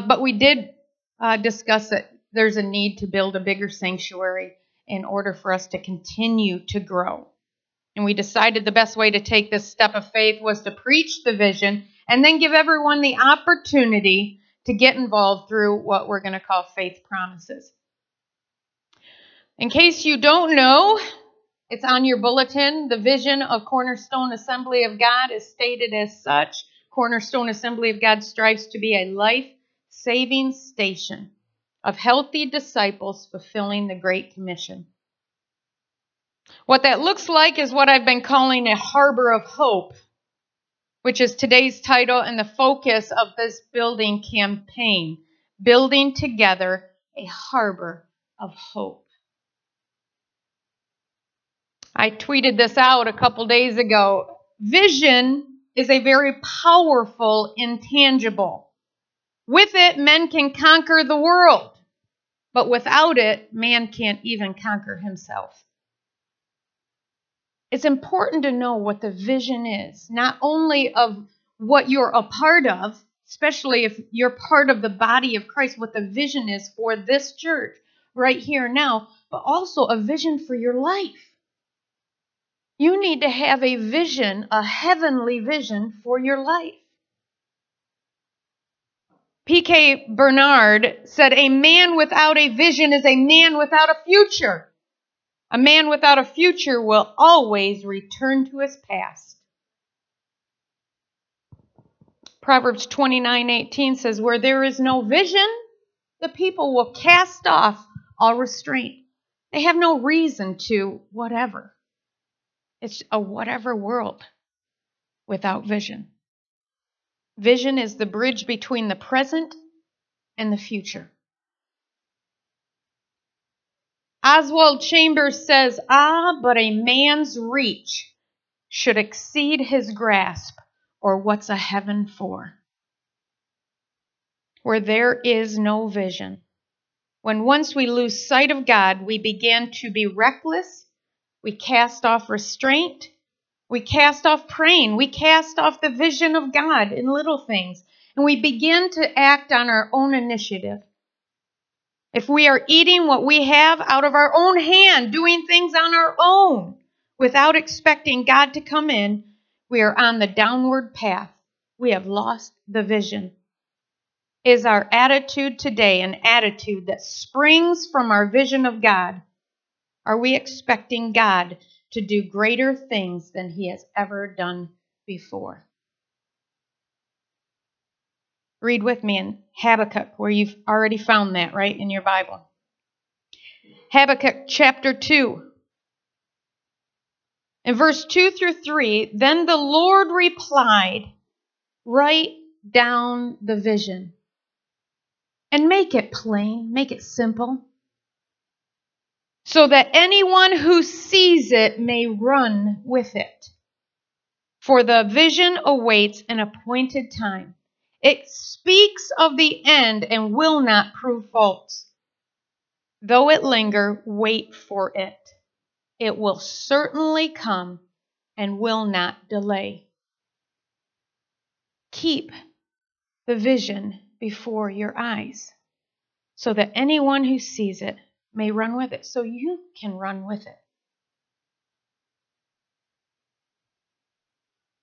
But we did uh, discuss that there's a need to build a bigger sanctuary in order for us to continue to grow. And we decided the best way to take this step of faith was to preach the vision and then give everyone the opportunity to get involved through what we're going to call faith promises. In case you don't know, it's on your bulletin. The vision of Cornerstone Assembly of God is stated as such Cornerstone Assembly of God strives to be a life saving station of healthy disciples fulfilling the Great Commission. What that looks like is what I've been calling a harbor of hope, which is today's title and the focus of this building campaign building together a harbor of hope. I tweeted this out a couple days ago. Vision is a very powerful intangible. With it, men can conquer the world, but without it, man can't even conquer himself. It's important to know what the vision is, not only of what you're a part of, especially if you're part of the body of Christ, what the vision is for this church right here now, but also a vision for your life. You need to have a vision, a heavenly vision for your life. P.K. Bernard said, A man without a vision is a man without a future. A man without a future will always return to his past. Proverbs 29:18 says, Where there is no vision, the people will cast off all restraint. They have no reason to whatever. It's a whatever world without vision. Vision is the bridge between the present and the future. Oswald Chambers says, Ah, but a man's reach should exceed his grasp, or what's a heaven for? Where there is no vision. When once we lose sight of God, we begin to be reckless we cast off restraint. We cast off praying. We cast off the vision of God in little things. And we begin to act on our own initiative. If we are eating what we have out of our own hand, doing things on our own, without expecting God to come in, we are on the downward path. We have lost the vision. Is our attitude today an attitude that springs from our vision of God? Are we expecting God to do greater things than he has ever done before? Read with me in Habakkuk, where you've already found that, right, in your Bible. Habakkuk chapter 2. In verse 2 through 3, then the Lord replied, Write down the vision and make it plain, make it simple so that anyone who sees it may run with it. For the vision awaits an appointed time. It speaks of the end and will not prove false. Though it linger, wait for it. It will certainly come and will not delay. Keep the vision before your eyes so that anyone who sees it may run with it. So you can run with it.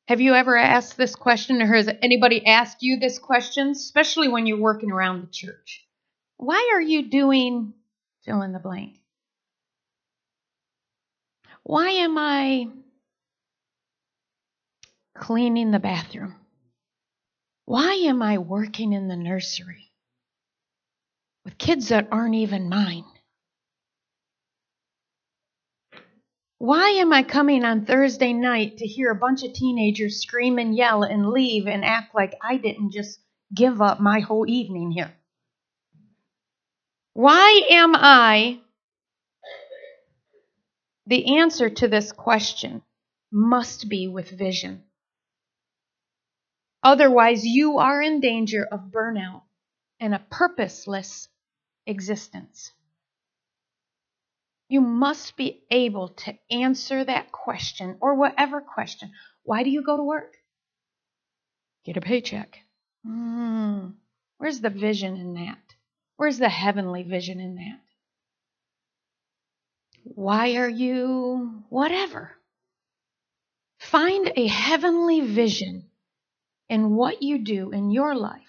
Have you ever asked this question, or has anybody asked you this question, especially when you're working around the church? Why are you doing fill in the blank? Why am I cleaning the bathroom? Why am I working in the nursery with kids that aren't even mine? Why am I coming on Thursday night to hear a bunch of teenagers scream and yell and leave and act like I didn't just give up my whole evening here? Why am I? The answer to this question must be with vision. Otherwise, you are in danger of burnout and a purposeless existence. You must be able to answer that question or whatever question. Why do you go to work? Get a paycheck. Mm, Where's the vision in that? Where's the heavenly vision in that? Why are you whatever? Find a heavenly vision in what you do in your life.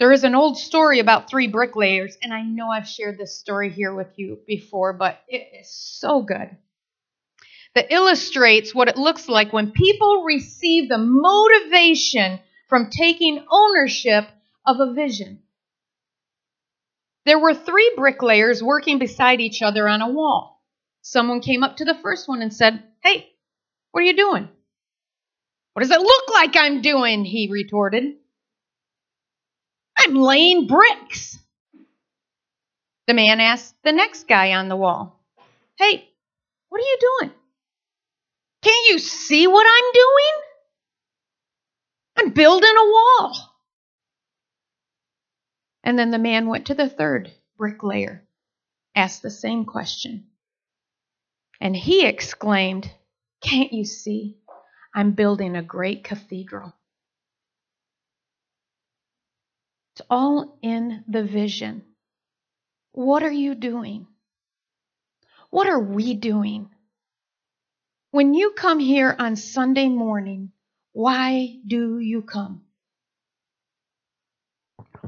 There is an old story about three bricklayers, and I know I've shared this story here with you before, but it is so good. That illustrates what it looks like when people receive the motivation from taking ownership of a vision. There were three bricklayers working beside each other on a wall. Someone came up to the first one and said, Hey, what are you doing? What does it look like I'm doing? He retorted. I'm laying bricks. The man asked the next guy on the wall, Hey, what are you doing? Can't you see what I'm doing? I'm building a wall. And then the man went to the third bricklayer, asked the same question. And he exclaimed, Can't you see? I'm building a great cathedral. It's all in the vision. What are you doing? What are we doing? When you come here on Sunday morning, why do you come?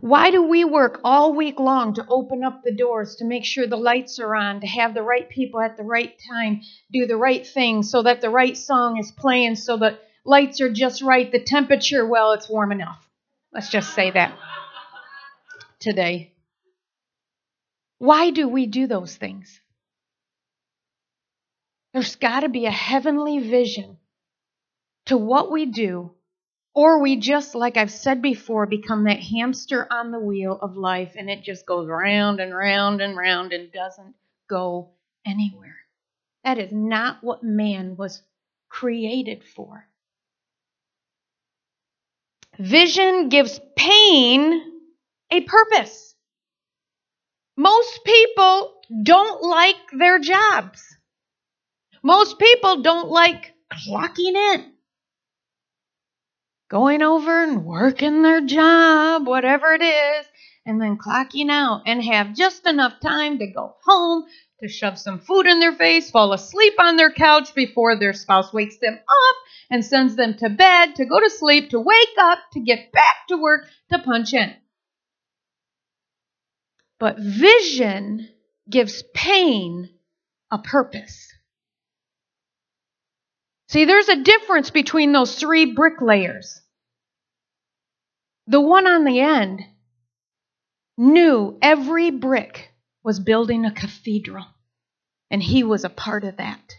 Why do we work all week long to open up the doors, to make sure the lights are on, to have the right people at the right time, do the right thing so that the right song is playing, so the lights are just right, the temperature, well, it's warm enough. Let's just say that today. Why do we do those things? There's got to be a heavenly vision to what we do, or we just, like I've said before, become that hamster on the wheel of life and it just goes round and round and round and doesn't go anywhere. That is not what man was created for. Vision gives pain a purpose. Most people don't like their jobs. Most people don't like clocking in, going over and working their job, whatever it is, and then clocking out and have just enough time to go home, to shove some food in their face, fall asleep on their couch before their spouse wakes them up and sends them to bed, to go to sleep, to wake up, to get back to work, to punch in. But vision gives pain a purpose. See, there's a difference between those three bricklayers. The one on the end knew every brick was building a cathedral, and he was a part of that.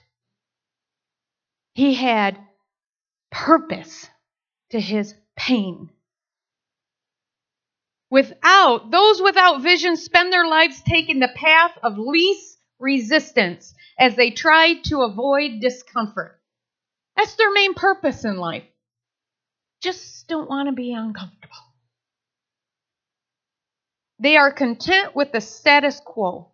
He had purpose to his pain. Without, those without vision spend their lives taking the path of least resistance as they try to avoid discomfort. That's their main purpose in life. Just don't want to be uncomfortable. They are content with the status quo.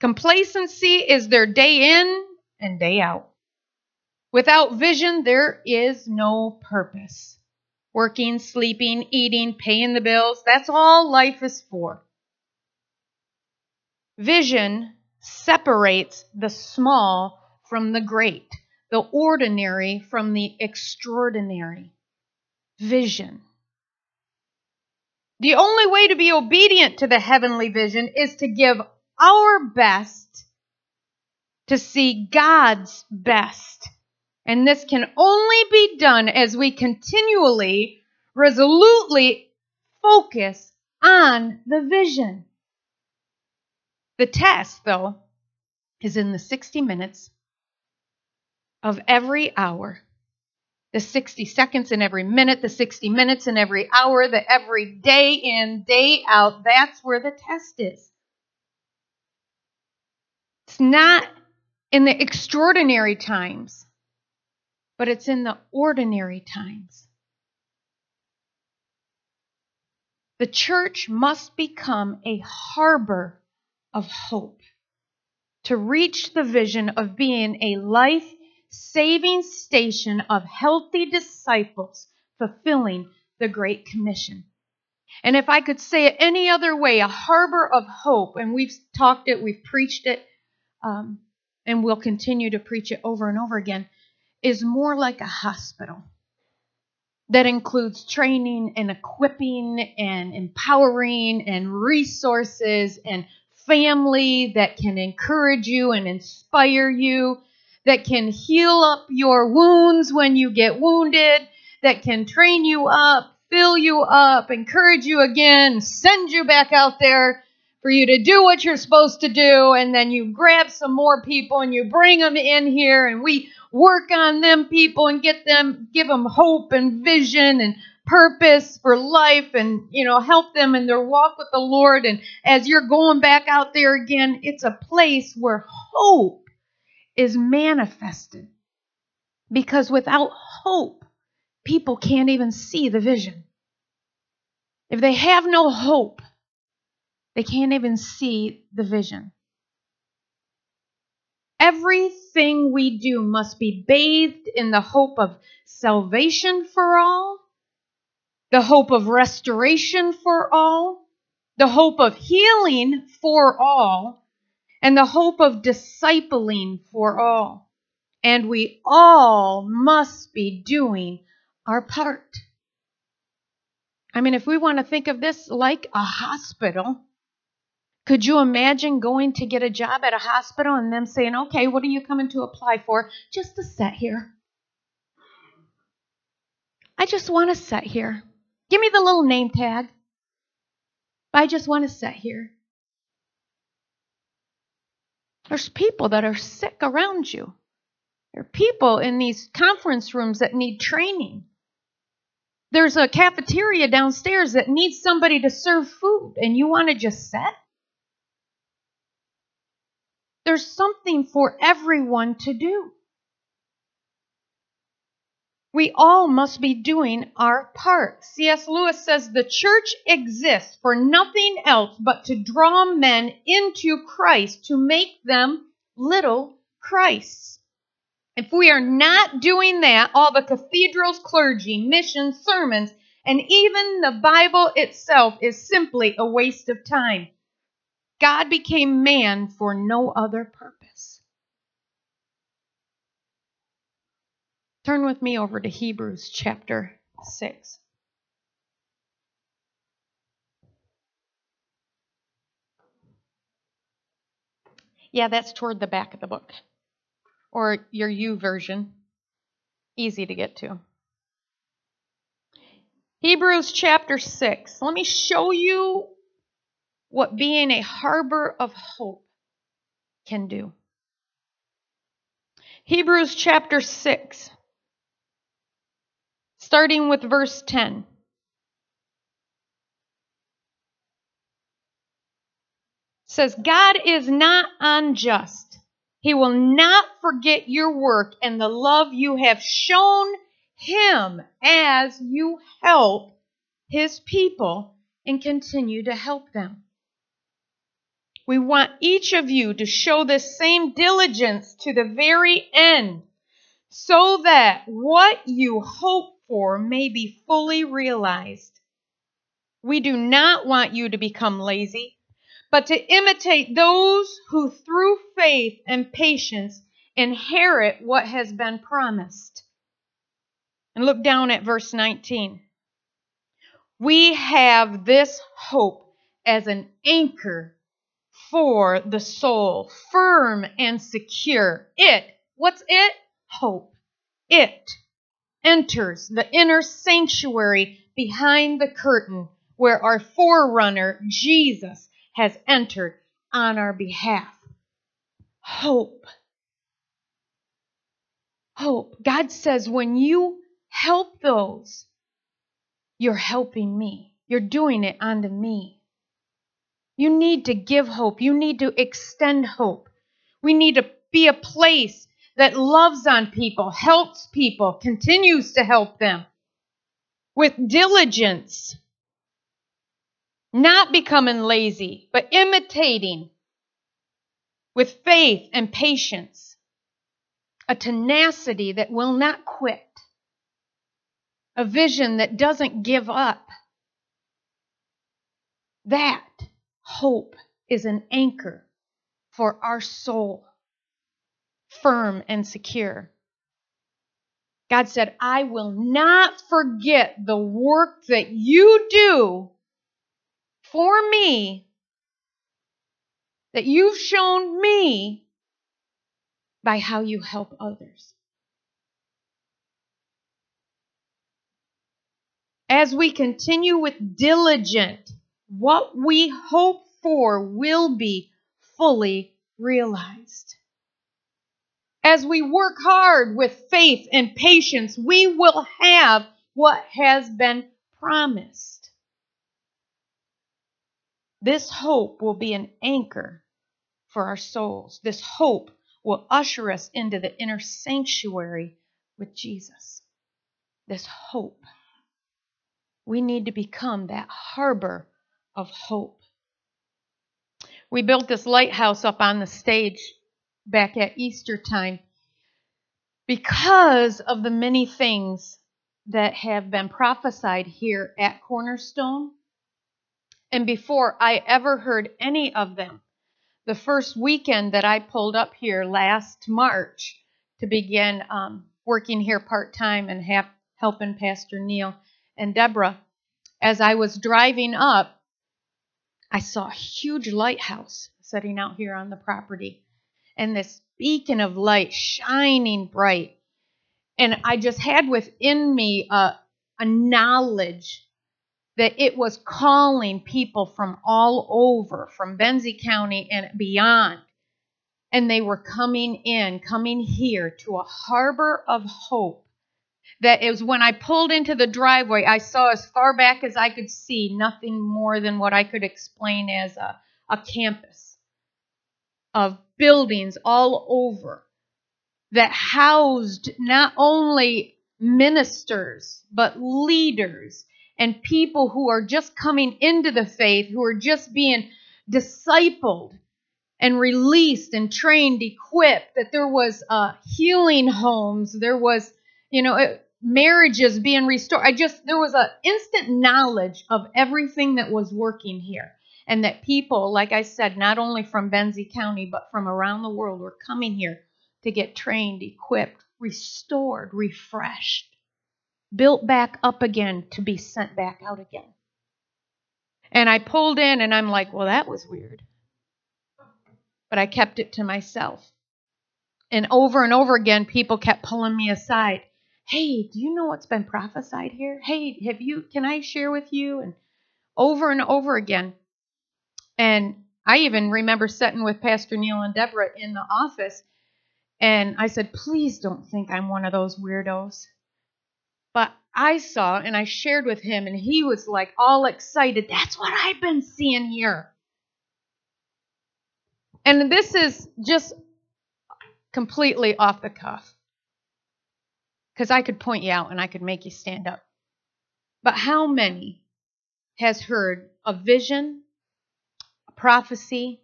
Complacency is their day in and day out. Without vision, there is no purpose working, sleeping, eating, paying the bills. That's all life is for. Vision separates the small from the great, the ordinary from the extraordinary. Vision. The only way to be obedient to the heavenly vision is to give our best to see God's best and this can only be done as we continually, resolutely focus on the vision. The test, though, is in the 60 minutes of every hour. The 60 seconds in every minute, the 60 minutes in every hour, the every day in, day out. That's where the test is. It's not in the extraordinary times but it's in the ordinary times. The church must become a harbor of hope to reach the vision of being a life saving station of healthy disciples fulfilling the Great Commission. And if I could say it any other way, a harbor of hope, and we've talked it, we've preached it, um, and we'll continue to preach it over and over again, is more like a hospital that includes training and equipping and empowering and resources and family that can encourage you and inspire you, that can heal up your wounds when you get wounded, that can train you up, fill you up, encourage you again, send you back out there for you to do what you're supposed to do, and then you grab some more people and you bring them in here, and we work on them people and get them, give them hope and vision and purpose for life and, you know, help them in their walk with the Lord. And as you're going back out there again, it's a place where hope is manifested. Because without hope, people can't even see the vision. If they have no hope, they can't even see the vision. Everything we do must be bathed in the hope of salvation for all, the hope of restoration for all, the hope of healing for all, and the hope of discipling for all. And we all must be doing our part. I mean, if we want to think of this like a hospital, could you imagine going to get a job at a hospital and them saying, okay, what are you coming to apply for? Just to sit here. I just want to sit here. Give me the little name tag. I just want to sit here. There's people that are sick around you. There are people in these conference rooms that need training. There's a cafeteria downstairs that needs somebody to serve food, and you want to just sit? There's something for everyone to do. We all must be doing our part. C.S. Lewis says the church exists for nothing else but to draw men into Christ, to make them little Christs. If we are not doing that, all the cathedrals, clergy, missions, sermons, and even the Bible itself is simply a waste of time. God became man for no other purpose. Turn with me over to Hebrews chapter 6. Yeah, that's toward the back of the book. Or your YouVersion. Easy to get to. Hebrews chapter 6. Let me show you what being a harbor of hope can do. Hebrews chapter 6, starting with verse 10. says, God is not unjust. He will not forget your work and the love you have shown him as you help his people and continue to help them. We want each of you to show the same diligence to the very end so that what you hope for may be fully realized. We do not want you to become lazy, but to imitate those who through faith and patience inherit what has been promised. And look down at verse 19. We have this hope as an anchor for the soul, firm and secure. It, what's it? Hope. It enters the inner sanctuary behind the curtain where our forerunner, Jesus, has entered on our behalf. Hope. Hope. God says when you help those, you're helping me. You're doing it unto me. You need to give hope. You need to extend hope. We need to be a place that loves on people, helps people, continues to help them with diligence. Not becoming lazy, but imitating with faith and patience. A tenacity that will not quit. a vision that doesn't give up. That hope is an anchor for our soul, firm and secure. God said, I will not forget the work that you do for me, that you've shown me by how you help others. As we continue with diligent, what we hope for will be fully realized. As we work hard with faith and patience, we will have what has been promised. This hope will be an anchor for our souls. This hope will usher us into the inner sanctuary with Jesus. This hope. We need to become that harbor of hope. We built this lighthouse up on the stage back at Easter time because of the many things that have been prophesied here at Cornerstone. And before I ever heard any of them, the first weekend that I pulled up here last March to begin um, working here part time and have, helping Pastor Neil and Deborah, as I was driving up, I saw a huge lighthouse setting out here on the property and this beacon of light shining bright. And I just had within me a, a knowledge that it was calling people from all over, from Benzie County and beyond. And they were coming in, coming here to a harbor of hope. That is when I pulled into the driveway, I saw as far back as I could see nothing more than what I could explain as a, a campus of buildings all over that housed not only ministers, but leaders and people who are just coming into the faith, who are just being discipled and released and trained, equipped, that there was uh, healing homes, there was, you know, marriages being restored. I just, there was an instant knowledge of everything that was working here. And that people, like I said, not only from Benzie County, but from around the world were coming here to get trained, equipped, restored, refreshed built back up again to be sent back out again. And I pulled in and I'm like, well, that was weird. But I kept it to myself. And over and over again, people kept pulling me aside. Hey, do you know what's been prophesied here? Hey, have you, can I share with you? And over and over again. And I even remember sitting with Pastor Neil and Deborah in the office. And I said, please don't think I'm one of those weirdos. But I saw and I shared with him, and he was like all excited. That's what I've been seeing here. And this is just completely off the cuff. Because I could point you out and I could make you stand up. But how many has heard a vision, a prophecy,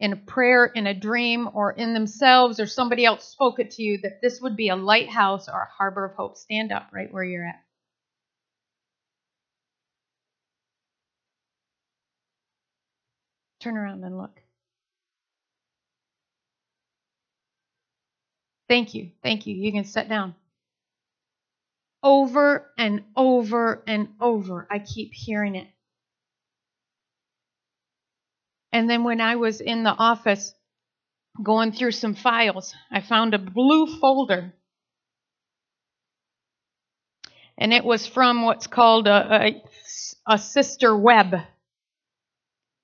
in a prayer, in a dream, or in themselves, or somebody else spoke it to you that this would be a lighthouse or a harbor of hope, stand up right where you're at. Turn around and look. Thank you. Thank you. You can sit down. Over and over and over, I keep hearing it. And then when I was in the office going through some files, I found a blue folder. And it was from what's called a, a, a sister web.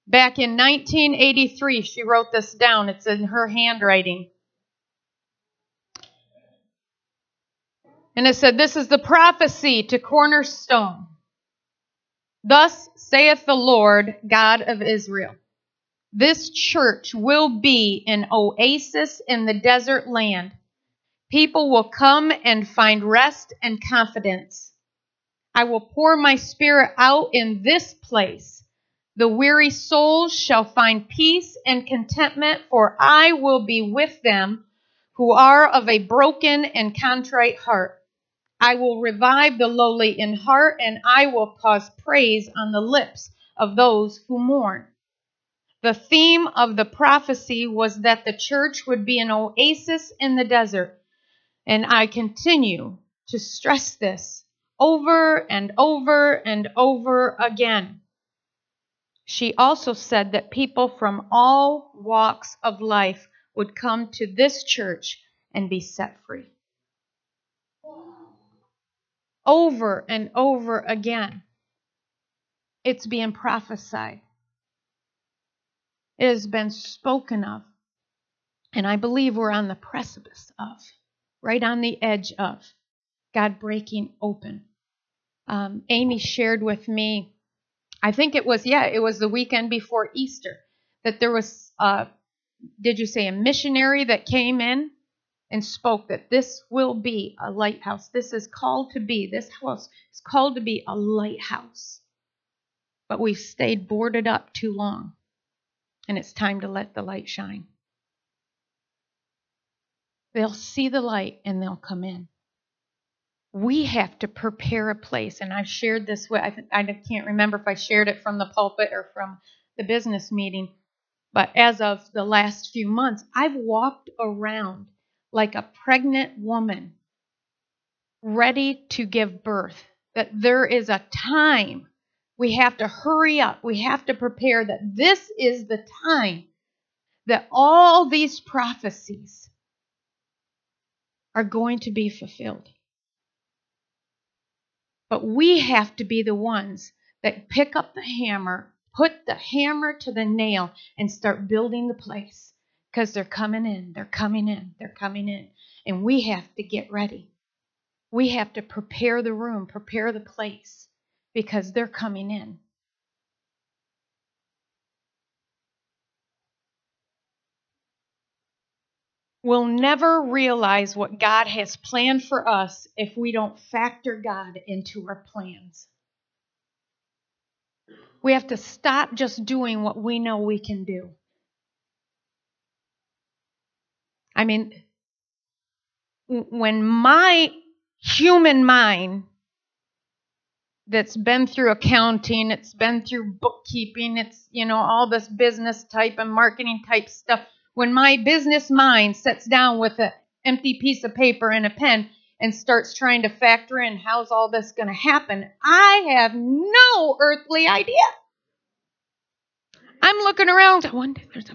Back in 1983, she wrote this down. It's in her handwriting. And it said, This is the prophecy to Cornerstone. Thus saith the Lord God of Israel. This church will be an oasis in the desert land. People will come and find rest and confidence. I will pour my spirit out in this place. The weary souls shall find peace and contentment, for I will be with them who are of a broken and contrite heart. I will revive the lowly in heart, and I will cause praise on the lips of those who mourn. The theme of the prophecy was that the church would be an oasis in the desert. And I continue to stress this over and over and over again. She also said that people from all walks of life would come to this church and be set free. Over and over again, it's being prophesied. It has been spoken of. And I believe we're on the precipice of, right on the edge of, God breaking open. Um, Amy shared with me, I think it was, yeah, it was the weekend before Easter, that there was, uh, did you say, a missionary that came in and spoke that this will be a lighthouse. This is called to be, this house is called to be a lighthouse. But we've stayed boarded up too long and it's time to let the light shine. They'll see the light and they'll come in. We have to prepare a place, and I've shared this with, I, I can't remember if I shared it from the pulpit or from the business meeting, but as of the last few months, I've walked around like a pregnant woman ready to give birth. That there is a time we have to hurry up. We have to prepare that this is the time that all these prophecies are going to be fulfilled. But we have to be the ones that pick up the hammer, put the hammer to the nail, and start building the place. Because they're coming in, they're coming in, they're coming in. And we have to get ready. We have to prepare the room, prepare the place because they're coming in. We'll never realize what God has planned for us if we don't factor God into our plans. We have to stop just doing what we know we can do. I mean, when my human mind that's been through accounting, it's been through bookkeeping, it's, you know, all this business type and marketing type stuff. When my business mind sits down with an empty piece of paper and a pen and starts trying to factor in how's all this going to happen, I have no earthly idea. I'm looking around. I wonder if there's.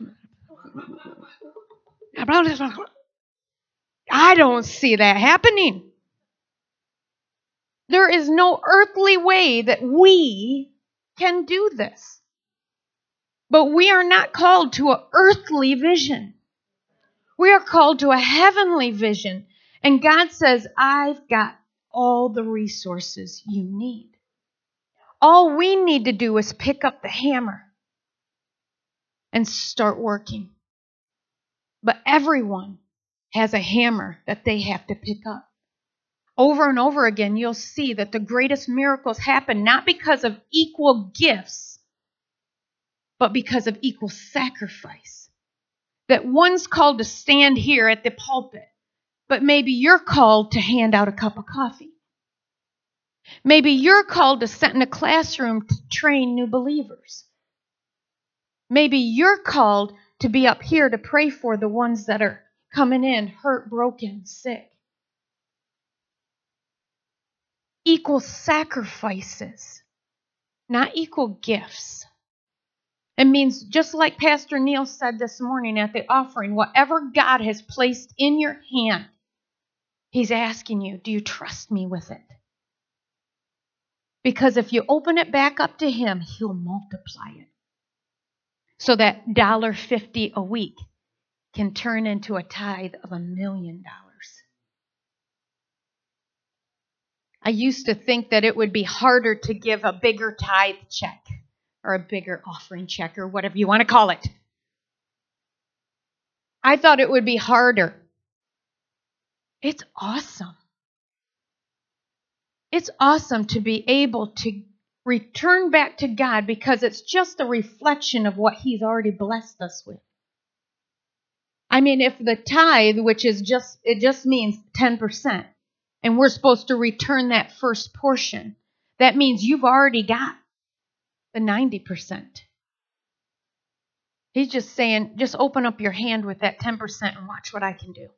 I don't see that happening. There is no earthly way that we can do this. But we are not called to an earthly vision. We are called to a heavenly vision. And God says, I've got all the resources you need. All we need to do is pick up the hammer and start working. But everyone has a hammer that they have to pick up over and over again, you'll see that the greatest miracles happen not because of equal gifts, but because of equal sacrifice. That one's called to stand here at the pulpit, but maybe you're called to hand out a cup of coffee. Maybe you're called to sit in a classroom to train new believers. Maybe you're called to be up here to pray for the ones that are coming in hurt, broken, sick. equal sacrifices, not equal gifts. It means, just like Pastor Neil said this morning at the offering, whatever God has placed in your hand, He's asking you, do you trust me with it? Because if you open it back up to Him, He'll multiply it. So that $1.50 a week can turn into a tithe of a million dollars. I used to think that it would be harder to give a bigger tithe check or a bigger offering check or whatever you want to call it. I thought it would be harder. It's awesome. It's awesome to be able to return back to God because it's just a reflection of what He's already blessed us with. I mean, if the tithe, which is just, it just means 10%, And we're supposed to return that first portion. That means you've already got the 90%. He's just saying, just open up your hand with that 10% and watch what I can do.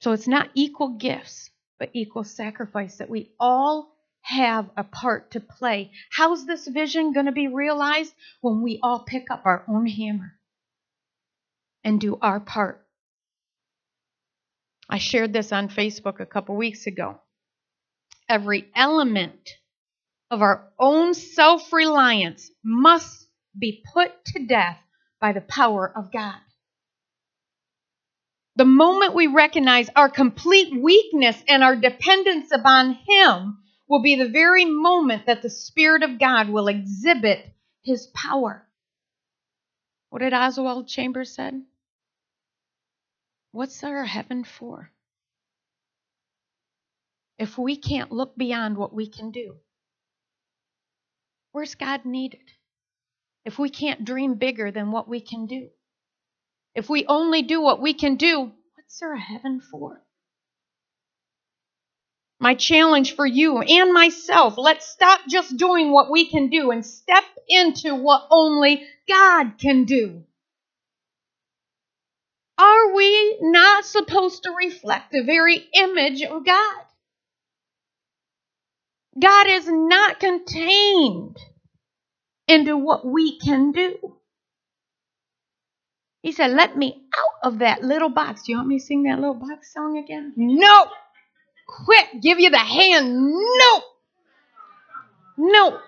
So it's not equal gifts, but equal sacrifice that we all have a part to play. How's this vision going to be realized? When we all pick up our own hammer and do our part. I shared this on Facebook a couple weeks ago. Every element of our own self reliance must be put to death by the power of God. The moment we recognize our complete weakness and our dependence upon Him will be the very moment that the Spirit of God will exhibit His power. What did Oswald Chambers said? What's our heaven for? If we can't look beyond what we can do, where's God needed? If we can't dream bigger than what we can do, if we only do what we can do, what's a heaven for? My challenge for you and myself let's stop just doing what we can do and step into what only God can do. Are we not supposed to reflect the very image of God? God is not contained into what we can do. He said, Let me out of that little box. Do you want me to sing that little box song again? No. Quit. Give you the hand. No. No.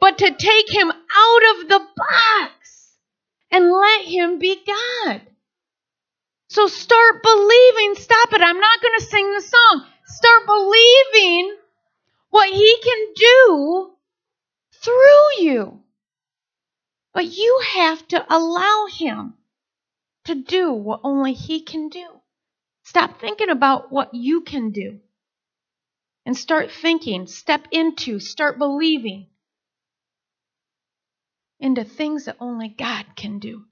But to take him out of the box and let him be God. So start believing. Stop it. I'm not going to sing the song. Start believing what He can do through you. But you have to allow Him to do what only He can do. Stop thinking about what you can do and start thinking, step into, start believing into things that only God can do.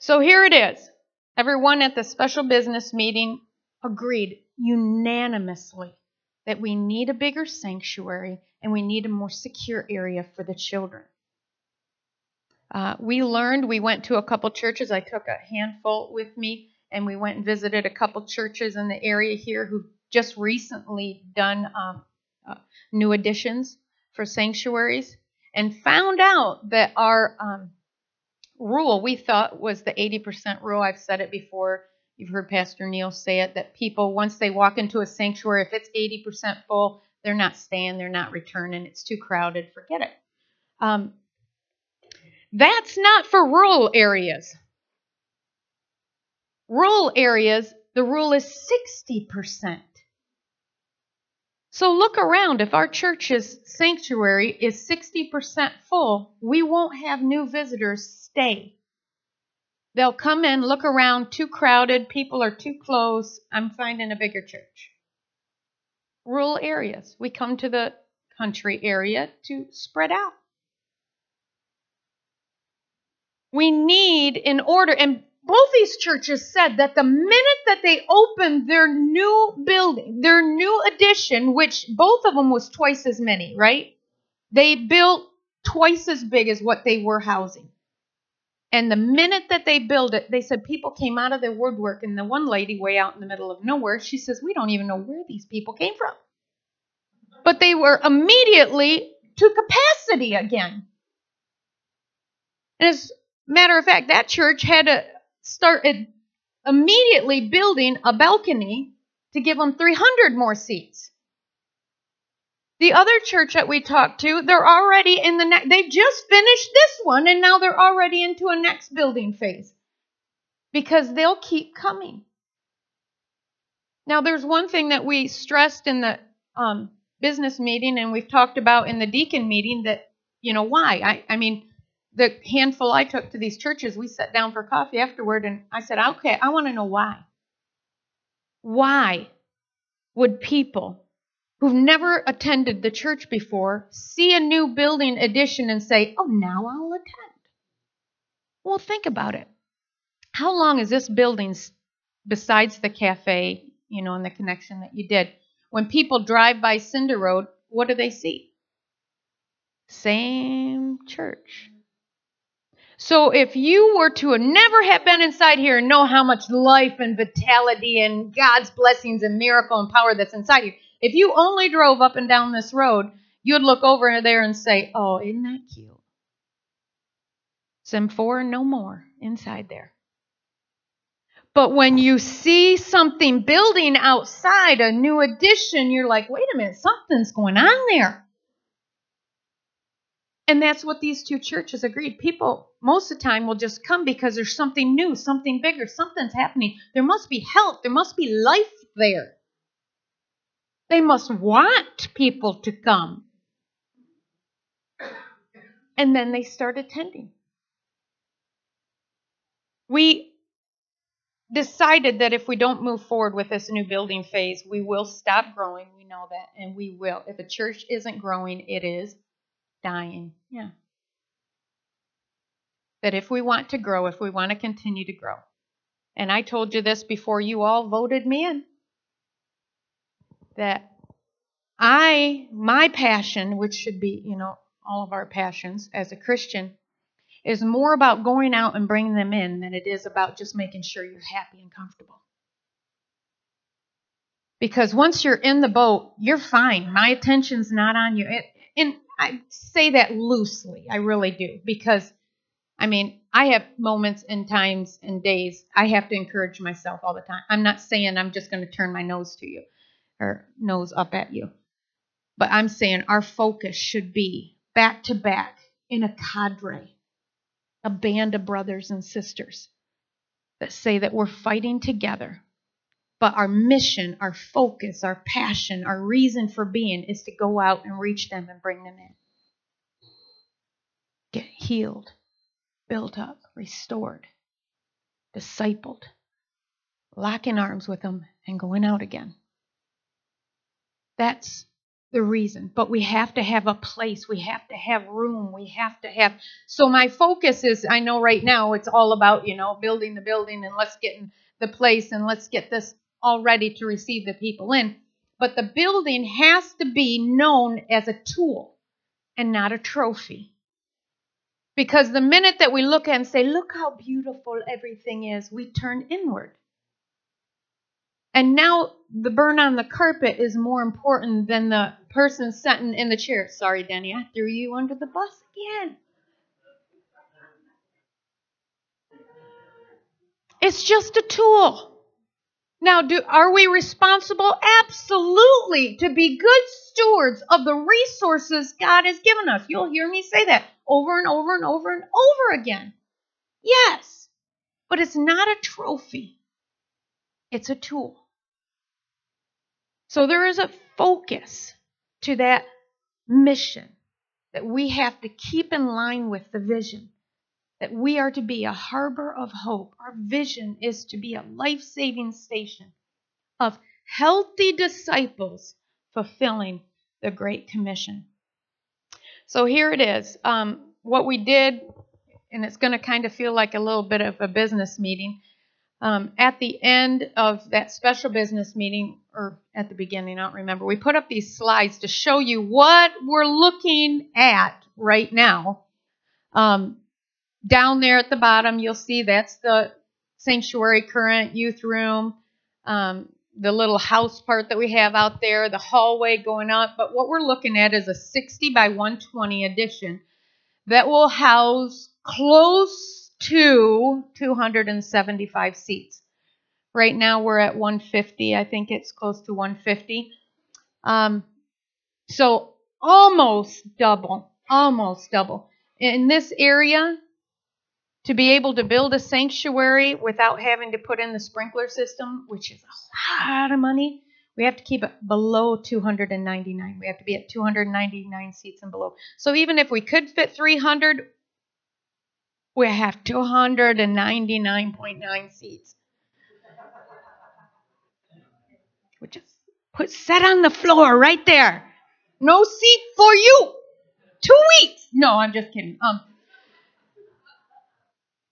So here it is. Everyone at the special business meeting agreed unanimously that we need a bigger sanctuary and we need a more secure area for the children. Uh, we learned, we went to a couple churches. I took a handful with me, and we went and visited a couple churches in the area here who've just recently done um, uh, new additions for sanctuaries and found out that our um, rule we thought was the 80% rule. I've said it before. You've heard Pastor Neil say it that people, once they walk into a sanctuary, if it's 80% full, they're not staying, they're not returning, it's too crowded, forget it. Um, that's not for rural areas. Rural areas, the rule is 60%. So look around. If our church's sanctuary is 60% full, we won't have new visitors stay. They'll come in, look around, too crowded, people are too close. I'm finding a bigger church. Rural areas. We come to the country area to spread out. We need, in order, and both these churches said that the minute that they opened their new building, their new addition, which both of them was twice as many, right? They built twice as big as what they were housing. And the minute that they built it, they said people came out of their woodwork. And the one lady, way out in the middle of nowhere, she says, We don't even know where these people came from. But they were immediately to capacity again. And as a matter of fact, that church had a started immediately building a balcony to give them 300 more seats. The other church that we talked to, they're already in the next, they just finished this one and now they're already into a next building phase because they'll keep coming. Now, there's one thing that we stressed in the um, business meeting and we've talked about in the deacon meeting that, you know, why? I, I mean, the handful I took to these churches, we sat down for coffee afterward, and I said, okay, I want to know why. Why would people who've never attended the church before see a new building addition and say, oh, now I'll attend? Well, think about it. How long is this building besides the cafe, you know, and the connection that you did, when people drive by Cinder Road, what do they see? Same church. So if you were to never have been inside here and know how much life and vitality and God's blessings and miracle and power that's inside you, if you only drove up and down this road, you'd look over there and say, Oh, isn't that cute? Some four and no more inside there. But when you see something building outside, a new addition, you're like, wait a minute, something's going on there. And that's what these two churches agreed. People, most of the time, will just come because there's something new, something bigger, something's happening. There must be health, there must be life there. They must want people to come. And then they start attending. We decided that if we don't move forward with this new building phase, we will stop growing. We know that, and we will. If a church isn't growing, it is dying. Yeah. That if we want to grow, if we want to continue to grow, and I told you this before you all voted me in, that I, my passion, which should be, you know, all of our passions as a Christian, is more about going out and bringing them in than it is about just making sure you're happy and comfortable. Because once you're in the boat, you're fine. My attention's not on you. And I say that loosely, I really do. Because, I mean, I have moments and times and days I have to encourage myself all the time. I'm not saying I'm just going to turn my nose to you or nose up at you. But I'm saying our focus should be back to back in a cadre a band of brothers and sisters that say that we're fighting together. But our mission, our focus, our passion, our reason for being is to go out and reach them and bring them in. Get healed, built up, restored, discipled, locking arms with them, and going out again. That's the reason, but we have to have a place. We have to have room. We have to have. So my focus is, I know right now it's all about, you know, building the building and let's get in the place and let's get this all ready to receive the people in. But the building has to be known as a tool and not a trophy. Because the minute that we look and say, look how beautiful everything is, we turn inward. And now the burn on the carpet is more important than the person sitting in the chair. Sorry, Denny, I threw you under the bus again. It's just a tool. Now, do, are we responsible? Absolutely, to be good stewards of the resources God has given us. You'll hear me say that over and over and over and over again. Yes, but it's not a trophy, it's a tool. So there is a focus to that mission that we have to keep in line with the vision that we are to be a harbor of hope. Our vision is to be a life saving station of healthy disciples fulfilling the Great Commission. So here it is. Um, what we did, and it's going to kind of feel like a little bit of a business meeting. Um, at the end of that special business meeting, or at the beginning, I don't remember, we put up these slides to show you what we're looking at right now. Um, down there at the bottom, you'll see that's the sanctuary current youth room, um, the little house part that we have out there, the hallway going up. But what we're looking at is a 60 by 120 addition that will house close to 275 seats. Right now we're at 150. I think it's close to 150. Um, so almost double, almost double. In this area, to be able to build a sanctuary without having to put in the sprinkler system, which is a lot of money, we have to keep it below 299. We have to be at 299 seats and below. So even if we could fit 300, we have 299.9 seats. We just put set on the floor right there. No seat for you. Two weeks. No, I'm just kidding. Um,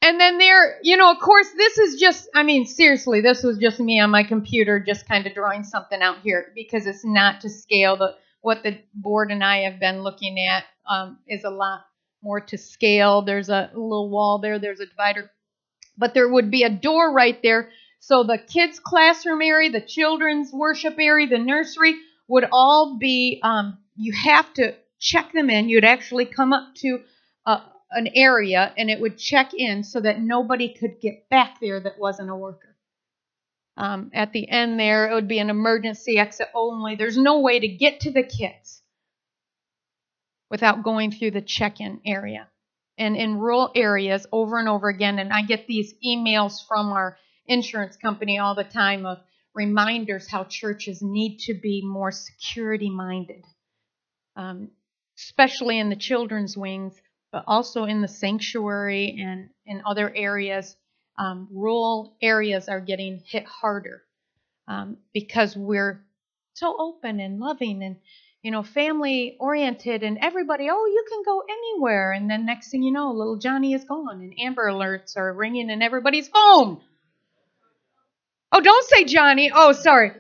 and then there, you know, of course, this is just, I mean, seriously, this was just me on my computer just kind of drawing something out here because it's not to scale. The What the board and I have been looking at um, is a lot more to scale. There's a little wall there, there's a divider, but there would be a door right there. So the kids' classroom area, the children's worship area, the nursery would all be, um, you have to check them in. You'd actually come up to a, an area and it would check in so that nobody could get back there that wasn't a worker. Um, at the end there, it would be an emergency exit only. There's no way to get to the kids without going through the check in area. And in rural areas, over and over again, and I get these emails from our insurance company all the time of reminders how churches need to be more security minded, um, especially in the children's wings but also in the sanctuary and in other areas. Um, rural areas are getting hit harder um, because we're so open and loving and you know family oriented and everybody oh you can go anywhere. And then next thing you know little johnny is gone and amber alerts are ringing in everybody's phone oh don't say johnny. Oh sorry.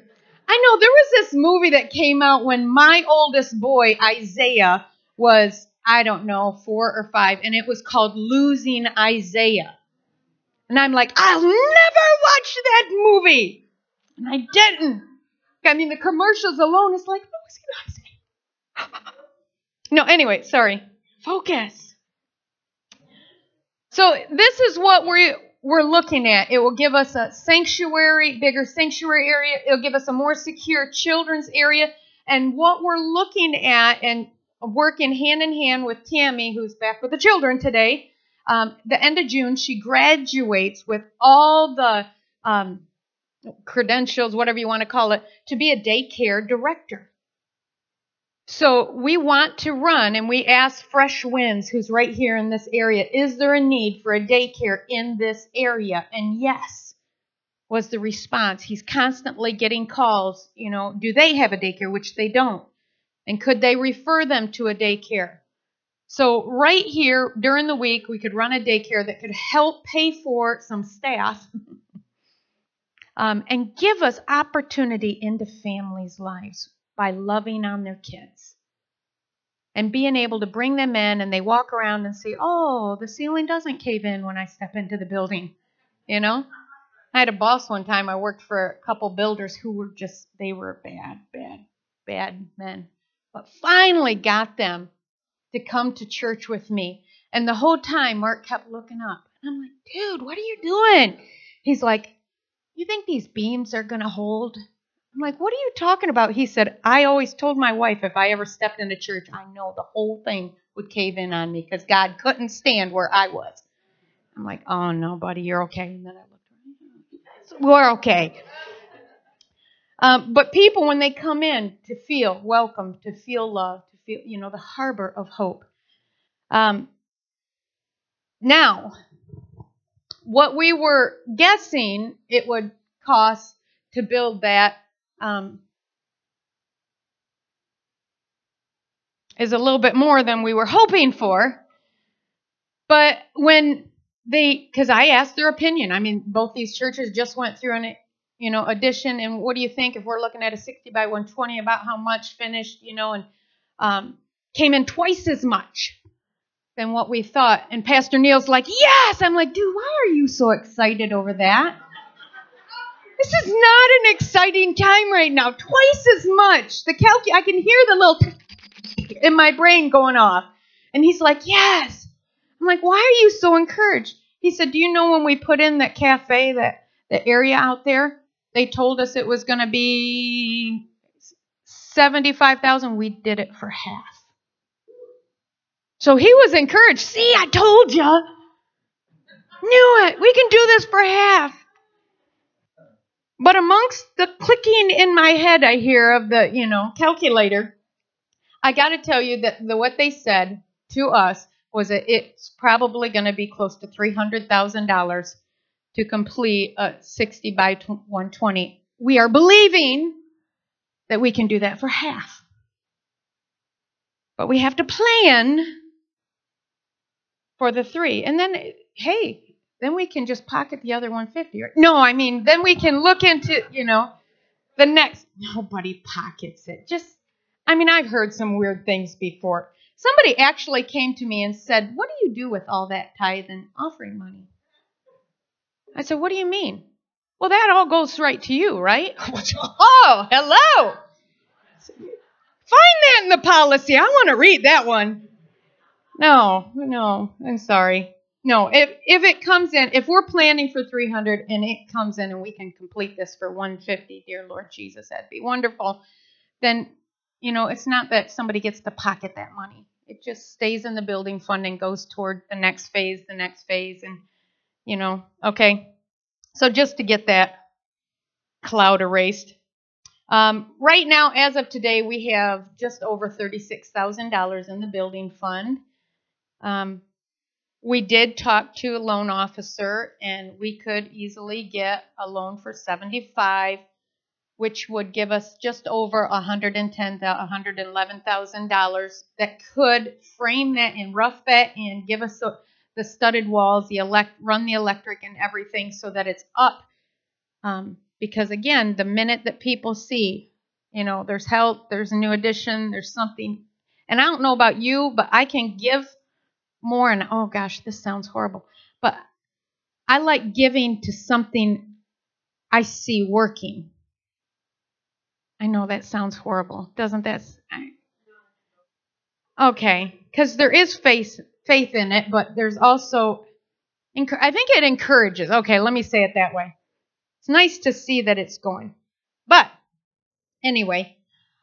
I know there was this movie that came out when my oldest boy isaiah was I don't know, four or five, and it was called Losing Isaiah. And I'm like, I'll never watch that movie. And I didn't. I mean, the commercials alone is like, Losing Isaiah. no, anyway, sorry. Focus. So this is what we're we're looking at. It will give us a sanctuary, bigger sanctuary area. It'll give us a more secure children's area. And what we're looking at, and working hand in hand with Tammy, who's back with the children today. Um, the end of June, she graduates with all the um, credentials, whatever you want to call it, to be a daycare director. So we want to run and we ask Fresh Winds, who's right here in this area, is there a need for a daycare in this area? And yes, was the response. He's constantly getting calls, you know, do they have a daycare, which they don't. And could they refer them to a daycare? So, right here during the week, we could run a daycare that could help pay for some staff um, and give us opportunity into families' lives by loving on their kids and being able to bring them in and they walk around and say, Oh, the ceiling doesn't cave in when I step into the building. You know? I had a boss one time, I worked for a couple builders who were just, they were bad, bad, bad men but finally got them to come to church with me. And the whole time, Mark kept looking up. And I'm like, dude, what are you doing? He's like, you think these beams are going to hold? I'm like, what are you talking about? He said, I always told my wife if I ever stepped into church, I know the whole thing would cave in on me because God couldn't stand where I was. I'm like, oh no, buddy, you're okay. And then I looked. We're okay. Um, but people, when they come in, to feel welcome, to feel love, to feel, you know, the harbor of hope. Um, now, what we were guessing it would cost to build that um, is a little bit more than we were hoping for. But when they, because I asked their opinion, I mean, both these churches just went through an you know, addition. And what do you think if we're looking at a 60 by 120 about how much finished, you know, and um, came in twice as much than what we thought. And Pastor Neil's like, yes. I'm like, dude, why are you so excited over that? This is not an exciting time right now. Twice as much. The calc I can hear the little in my brain going off. And he's like, yes. I'm like, why are you so encouraged? He said, do you know when we put in that cafe, that the area out there? They told us it was going to be 75,000. We did it for half. So he was encouraged. See, I told you. Knew it. We can do this for half. But amongst the clicking in my head I hear of the, you know, calculator, I got to tell you that the, what they said to us was that it's probably going to be close to $300,000 to complete a 60 by 120. We are believing that we can do that for half. But we have to plan for the three. And then, hey, then we can just pocket the other 150. Right? No, I mean, then we can look into, you know, the next. Nobody pockets it. Just, I mean, I've heard some weird things before. Somebody actually came to me and said, What do you do with all that tithe and offering money? I said, What do you mean? Well, that all goes right to you, right? oh, hello. Find that in the policy. I want to read that one. No, no, I'm sorry. No, if if it comes in, if we're planning for 300 and it comes in and we can complete this for 150, dear Lord Jesus, that'd be wonderful. Then, you know, it's not that somebody gets to pocket that money. It just stays in the building fund and goes toward the next phase, the next phase, and you know, okay. So just to get that cloud erased. Um, right now, as of today, we have just over $36,000 in the building fund. Um, we did talk to a loan officer, and we could easily get a loan for 75, which would give us just over 110, 111,000 dollars. That could frame that and rough that and give us a, the studded walls, the elect, run the electric and everything so that it's up. Um, because again, the minute that people see, you know, there's help, there's a new addition, there's something, and I don't know about you, but I can give more. And oh gosh, this sounds horrible, but I like giving to something I see working. I know that sounds horrible, doesn't that? Okay, because there is faith faith in it, but there's also I think it encourages. Okay, let me say it that way. It's nice to see that it's going. But anyway,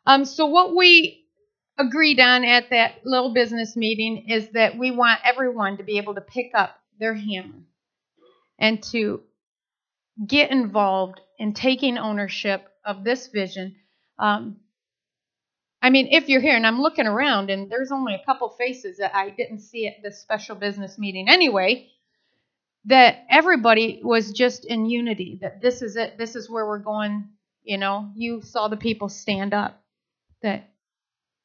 um, so what we agreed on at that little business meeting is that we want everyone to be able to pick up their hammer and to get involved in taking ownership of this vision. Um, I mean, if you're here, and I'm looking around, and there's only a couple faces that I didn't see at this special business meeting anyway that everybody was just in unity that this is it this is where we're going you know? You saw the people stand up that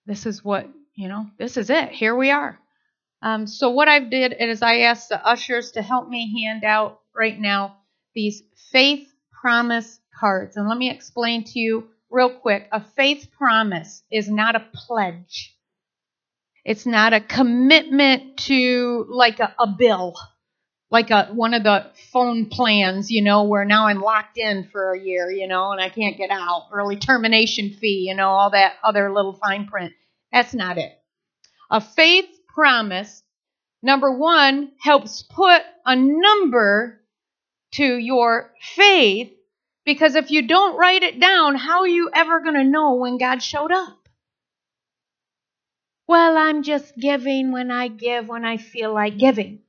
this is what you know this is it here we are. Um, so what i did is i asked the ushers to help me hand out right now these faith promise cards. And let me explain to you real quick a faith promise is not a pledge it's not a commitment to like a, a bill like a one of the phone plans, you know, where now I'm locked in for a year, you know, and I can't get out. Early termination fee, you know, all that other little fine print. That's not it. A faith promise, number one, helps put a number to your faith because if you don't write it down, how are you ever going to know when God showed up? Well, I'm just giving when I give when I feel like giving.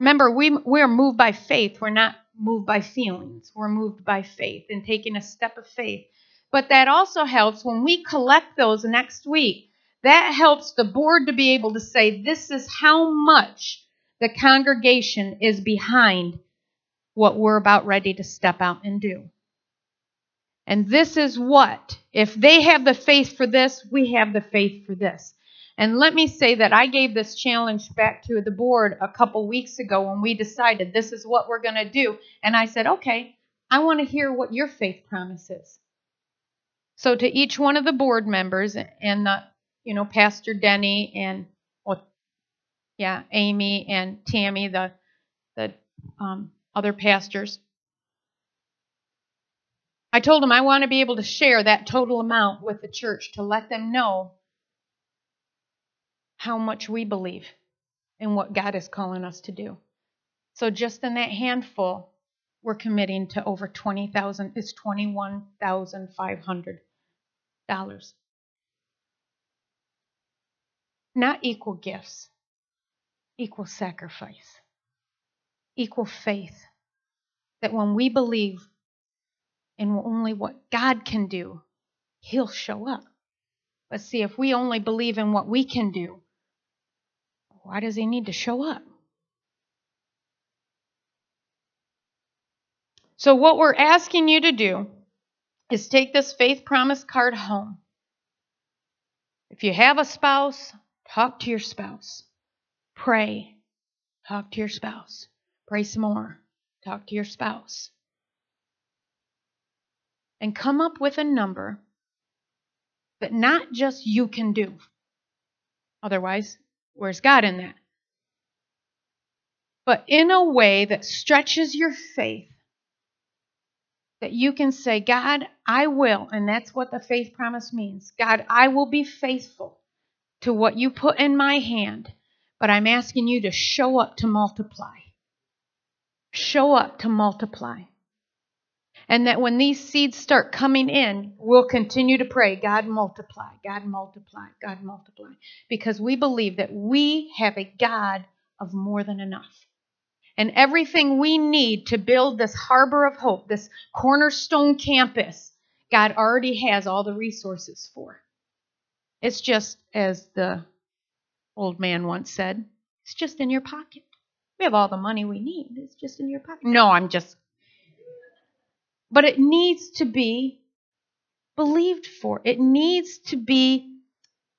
Remember, we, we're moved by faith. We're not moved by feelings. We're moved by faith and taking a step of faith. But that also helps when we collect those next week. That helps the board to be able to say, this is how much the congregation is behind what we're about ready to step out and do. And this is what, if they have the faith for this, we have the faith for this. And let me say that I gave this challenge back to the board a couple weeks ago when we decided this is what we're going to do. And I said, okay, I want to hear what your faith promise is. So to each one of the board members and the, you know, Pastor Denny and, well, yeah, Amy and Tammy, the, the um, other pastors, I told them I want to be able to share that total amount with the church to let them know how much we believe in what God is calling us to do. So just in that handful, we're committing to over 20,000 it's $21,500. Not equal gifts, equal sacrifice, equal faith. That when we believe in only what God can do, He'll show up. But see, if we only believe in what we can do, why does he need to show up? So, what we're asking you to do is take this faith promise card home. If you have a spouse, talk to your spouse. Pray. Talk to your spouse. Pray some more. Talk to your spouse. And come up with a number that not just you can do. Otherwise, where's God in that? But in a way that stretches your faith that you can say, God, I will. And that's what the faith promise means. God, I will be faithful to what you put in my hand, but I'm asking you to show up to multiply. Show up to multiply. And that when these seeds start coming in, we'll continue to pray, God multiply, God multiply, God multiply. Because we believe that we have a God of more than enough and everything we need to build this harbor of hope, this cornerstone campus, God already has all the resources for. It's just, as the old man once said, it's just in your pocket. We have all the money we need. It's just in your pocket. No, I'm just. But it needs to be believed for, it needs to be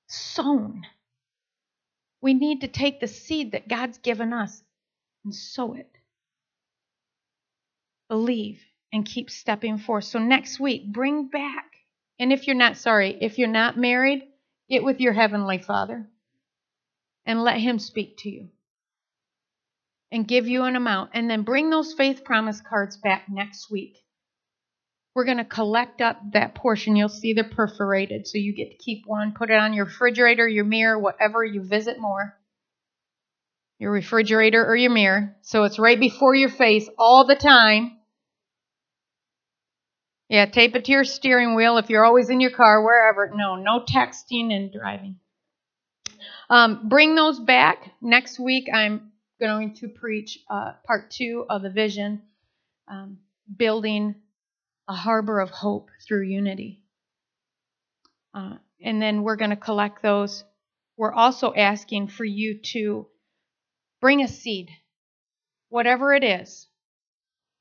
sown. We need to take the seed that God's given us and sow it. Believe and keep stepping forth. So next week, bring back. And if you're not, sorry, if you're not married, get with your Heavenly Father and let Him speak to you and give you an amount. And then bring those faith promise cards back next week. We're going to collect up that portion. You'll see they're perforated. So you get to keep one, put it on your refrigerator, your mirror, whatever you visit more your refrigerator or your mirror, so it's right before your face all the time. Yeah, tape it to your steering wheel if you're always in your car, wherever. No, no texting and driving. Um, bring those back. Next week, I'm going to preach uh, part two of the vision um, building a harbor of hope through unity. Uh, and then we're going to collect those. We're also asking for you to Bring a seed, whatever it is.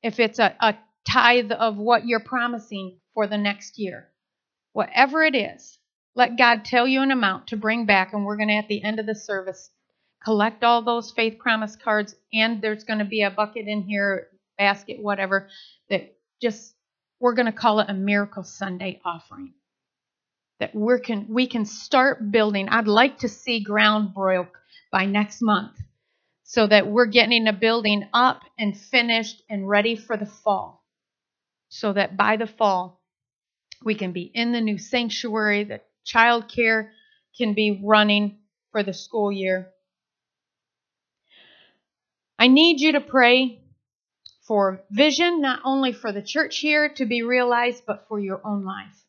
If it's a, a tithe of what you're promising for the next year, whatever it is, let God tell you an amount to bring back. And we're going to, at the end of the service, collect all those faith promise cards. And there's going to be a bucket in here, basket, whatever, that just, we're going to call it a Miracle Sunday offering. That we can, we can start building. I'd like to see ground broke by next month so that we're getting a building up and finished and ready for the fall. So that by the fall, we can be in the new sanctuary, that childcare can be running for the school year. I need you to pray for vision, not only for the church here to be realized, but for your own life.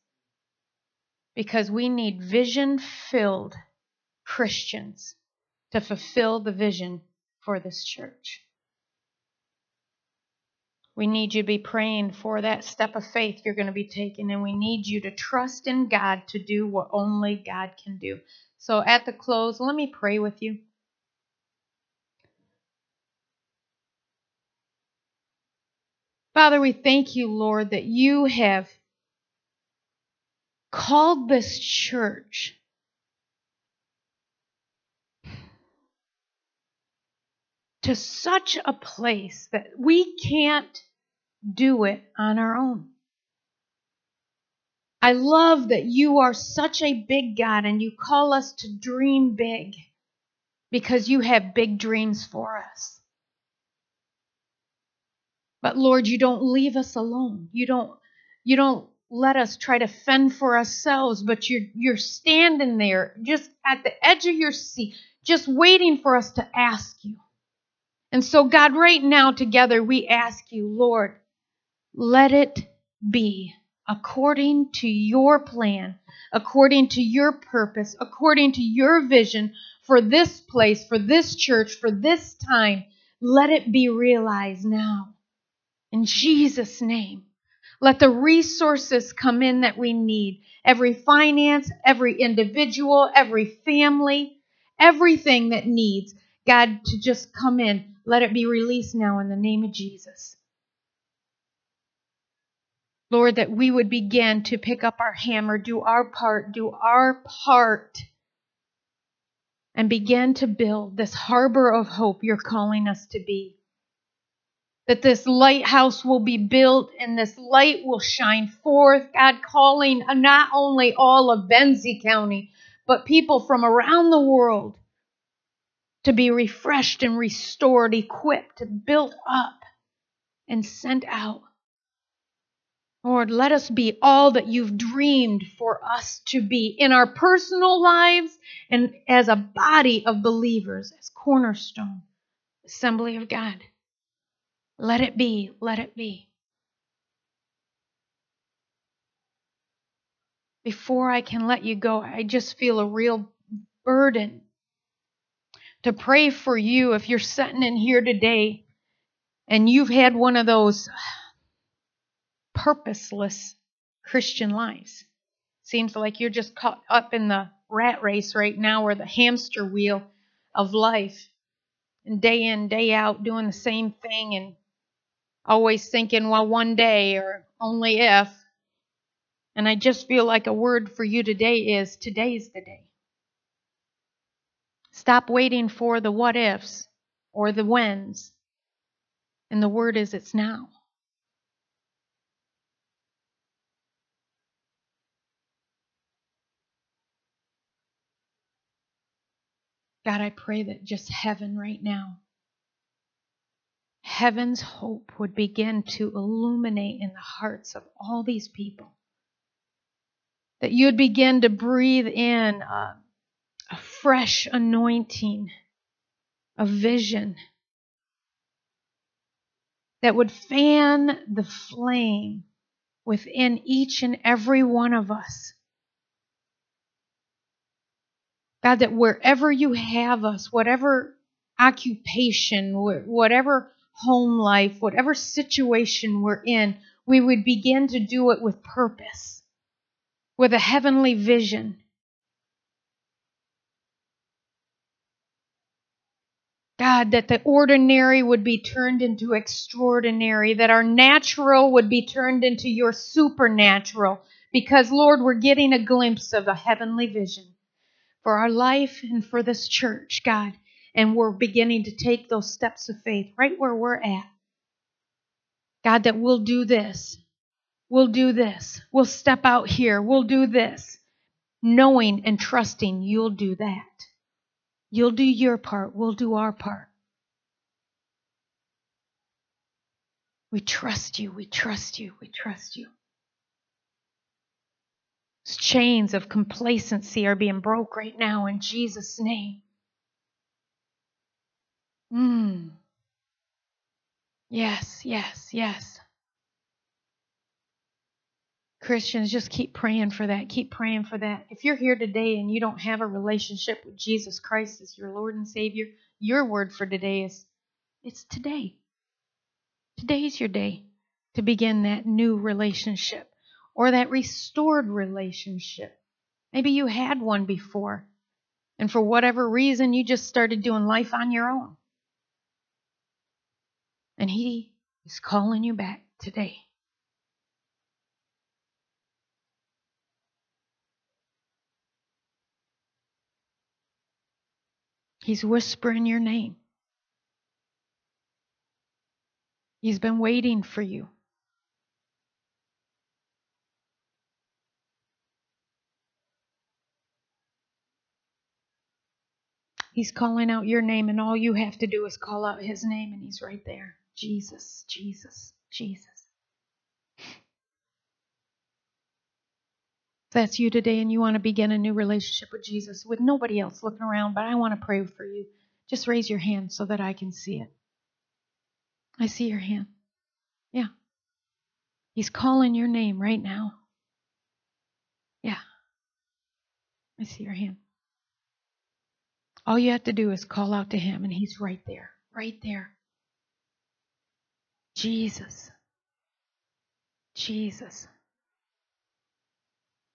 Because we need vision filled Christians to fulfill the vision for this church. We need you to be praying for that step of faith you're going to be taking, and we need you to trust in God to do what only God can do. So, at the close, let me pray with you. Father, we thank you, Lord, that you have called this church to such a place that we can't do it on our own. I love that you are such a big God and you call us to dream big because you have big dreams for us. But Lord, you don't leave us alone. You don't you don't let us try to fend for ourselves, but you're you're standing there just at the edge of your seat, just waiting for us to ask you. And so, God, right now together, we ask you, Lord, let it be according to your plan, according to your purpose, according to your vision for this place, for this church, for this time. Let it be realized now. In Jesus' name. Let the resources come in that we need. Every finance, every individual, every family, everything that needs God to just come in let it be released now in the name of Jesus. Lord, that we would begin to pick up our hammer, do our part, do our part and begin to build this harbor of hope you're calling us to be. That this lighthouse will be built and this light will shine forth, God calling not only all of Benzie County, but people from around the world to be refreshed and restored, equipped, built up, and sent out. Lord, let us be all that you've dreamed for us to be in our personal lives and as a body of believers, as cornerstone, assembly of God. Let it be, let it be. Before I can let you go, I just feel a real burden to pray for you if you're sitting in here today and you've had one of those purposeless Christian lives. Seems like you're just caught up in the rat race right now or the hamster wheel of life and day in, day out doing the same thing and always thinking, well, one day or only if. And I just feel like a word for you today is today's the day. Stop waiting for the what ifs or the whens. And the word is it's now. God, I pray that just heaven right now, heaven's hope would begin to illuminate in the hearts of all these people. That you would begin to breathe in a, a fresh anointing, a vision that would fan the flame within each and every one of us God, that wherever you have us, whatever occupation, whatever home life, whatever situation we're in, we would begin to do it with purpose, with a heavenly vision. God, that the ordinary would be turned into extraordinary, that our natural would be turned into your supernatural, because, Lord, we're getting a glimpse of a heavenly vision for our life and for this church, God. And we're beginning to take those steps of faith right where we're at. God, that we'll do this. We'll do this. We'll step out here. We'll do this. Knowing and trusting you'll do that. You'll do your part. We'll do our part. We trust you. We trust you. We trust you. Those Chains of complacency are being broke right now in Jesus' name. Mm. Yes, yes, yes. Christians, just keep praying for that. Keep praying for that. If you're here today and you don't have a relationship with Jesus Christ as your Lord and Savior, your word for today is it's today. Today's your day to begin that new relationship or that restored relationship. Maybe you had one before, and for whatever reason, you just started doing life on your own. And He is calling you back today. He's whispering your name. He's been waiting for you. He's calling out your name, and all you have to do is call out his name, and he's right there. Jesus, Jesus, Jesus. If that's you today and you want to begin a new relationship with Jesus with nobody else looking around, but I want to pray for you, just raise your hand so that I can see it. I see your hand. Yeah. He's calling your name right now. Yeah. I see your hand. All you have to do is call out to him, and he's right there, right there. Jesus. Jesus.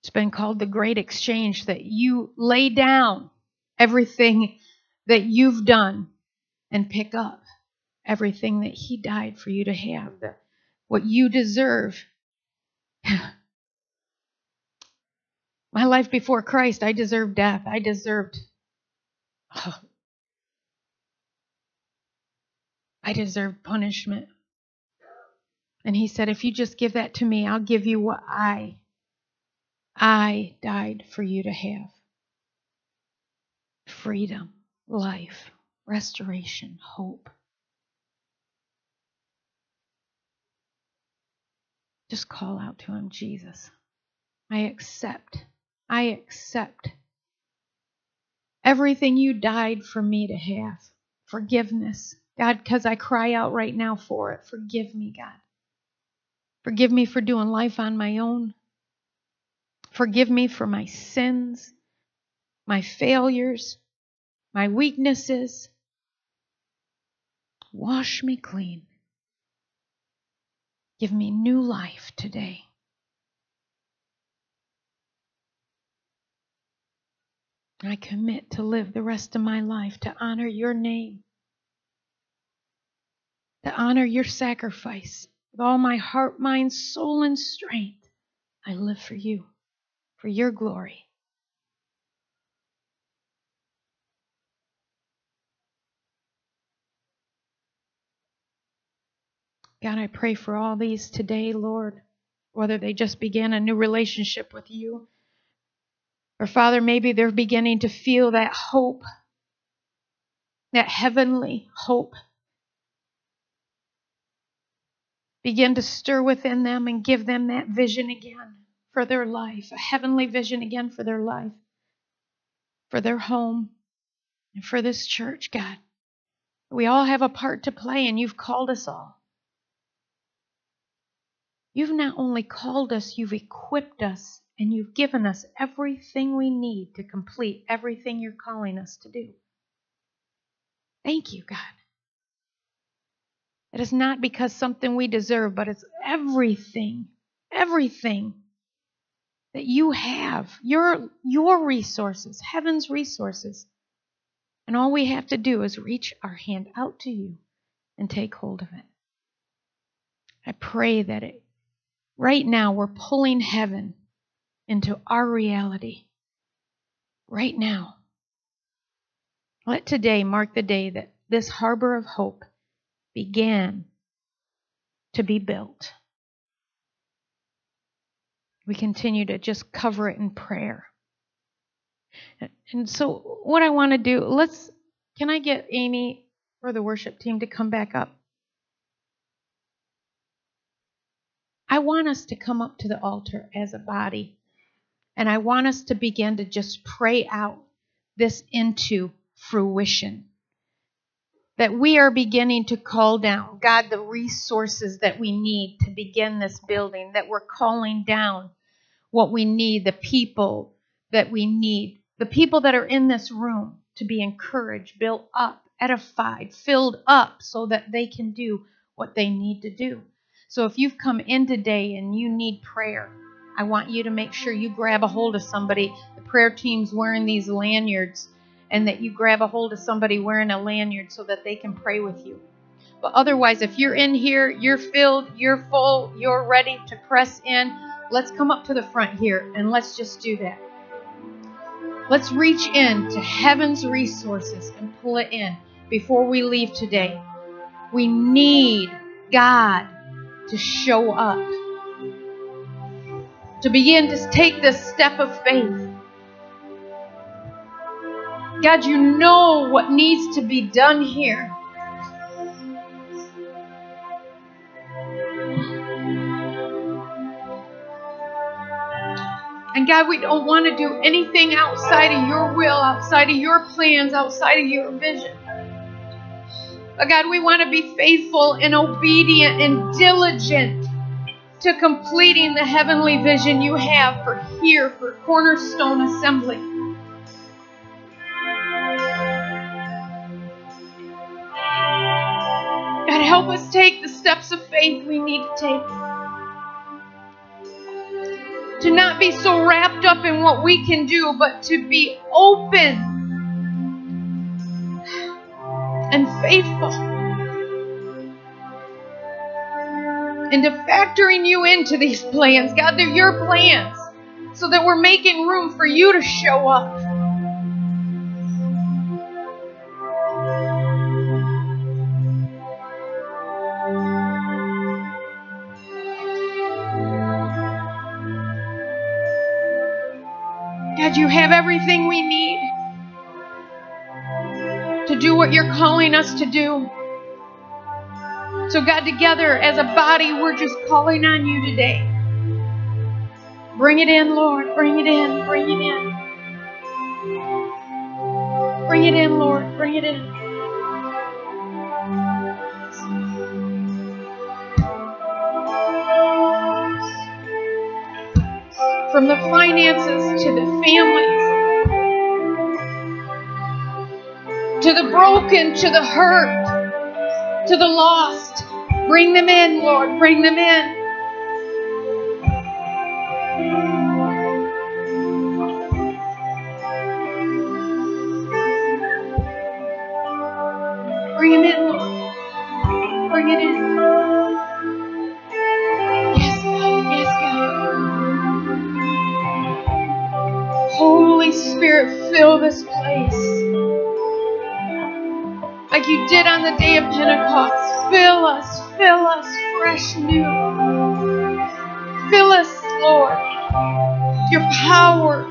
It's been called the great exchange that you lay down everything that you've done and pick up everything that he died for you to have, what you deserve. My life before Christ, I deserved death. I deserved oh, I deserved punishment. And he said, If you just give that to me, I'll give you what I, I died for you to have freedom, life, restoration, hope. Just call out to him, Jesus. I accept. I accept everything you died for me to have. Forgiveness. God, because I cry out right now for it. Forgive me, God. Forgive me for doing life on my own. Forgive me for my sins, my failures, my weaknesses. Wash me clean. Give me new life today. I commit to live the rest of my life to honor your name, to honor your sacrifice. With all my heart, mind, soul, and strength, I live for you, for your glory. God, I pray for all these today, Lord, whether they just began a new relationship with you, or Father, maybe they're beginning to feel that hope, that heavenly hope begin to stir within them and give them that vision again for their life, a heavenly vision again for their life, for their home, and for this church, God. We all have a part to play, and you've called us all. You've not only called us, you've equipped us, and you've given us everything we need to complete everything you're calling us to do. Thank you, God. It is not because something we deserve, but it's everything, everything that you have, your, your resources, heaven's resources. And all we have to do is reach our hand out to you and take hold of it. I pray that it, right now we're pulling heaven into our reality. Right now. Let today mark the day that this harbor of hope began to be built. We continue to just cover it in prayer. And so, what I want to do, let's, can I get Amy or the worship team to come back up? I want us to come up to the altar as a body, and I want us to begin to just pray out this into fruition that we are beginning to call down, God, the resources that we need to begin this building, that we're calling down what we need, the people that we need, the people that are in this room to be encouraged, built up, edified, filled up so that they can do what they need to do. So if you've come in today and you need prayer, I want you to make sure you grab a hold of somebody. The prayer team's wearing these lanyards and that you grab a hold of somebody wearing a lanyard so that they can pray with you. But otherwise, if you're in here, you're filled, you're full, you're ready to press in, let's come up to the front here and let's just do that. Let's reach in to heaven's resources and pull it in before we leave today. We need God to show up, to begin to take this step of faith God, you know what needs to be done here. And God, we don't want to do anything outside of your will, outside of your plans, outside of your vision. But God, we want to be faithful and obedient and diligent to completing the heavenly vision you have for here, for Cornerstone Assembly. Help us take the steps of faith we need to take. To not be so wrapped up in what we can do, but to be open and faithful. And to factoring you into these plans. God, they're your plans. So that we're making room for you to show up. You have everything we need to do what you're calling us to do. So, God, together as a body, we're just calling on you today. Bring it in, Lord. Bring it in. Bring it in. Bring it in, Lord. Bring it in. From the finances to the families, to the broken, to the hurt, to the lost. Bring them in, Lord. Bring them in. The day of Pentecost. Fill us, fill us fresh new. Fill us, Lord. Your power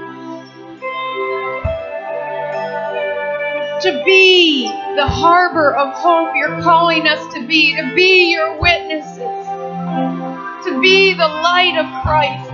to be the harbor of hope you're calling us to be, to be your witnesses, to be the light of Christ.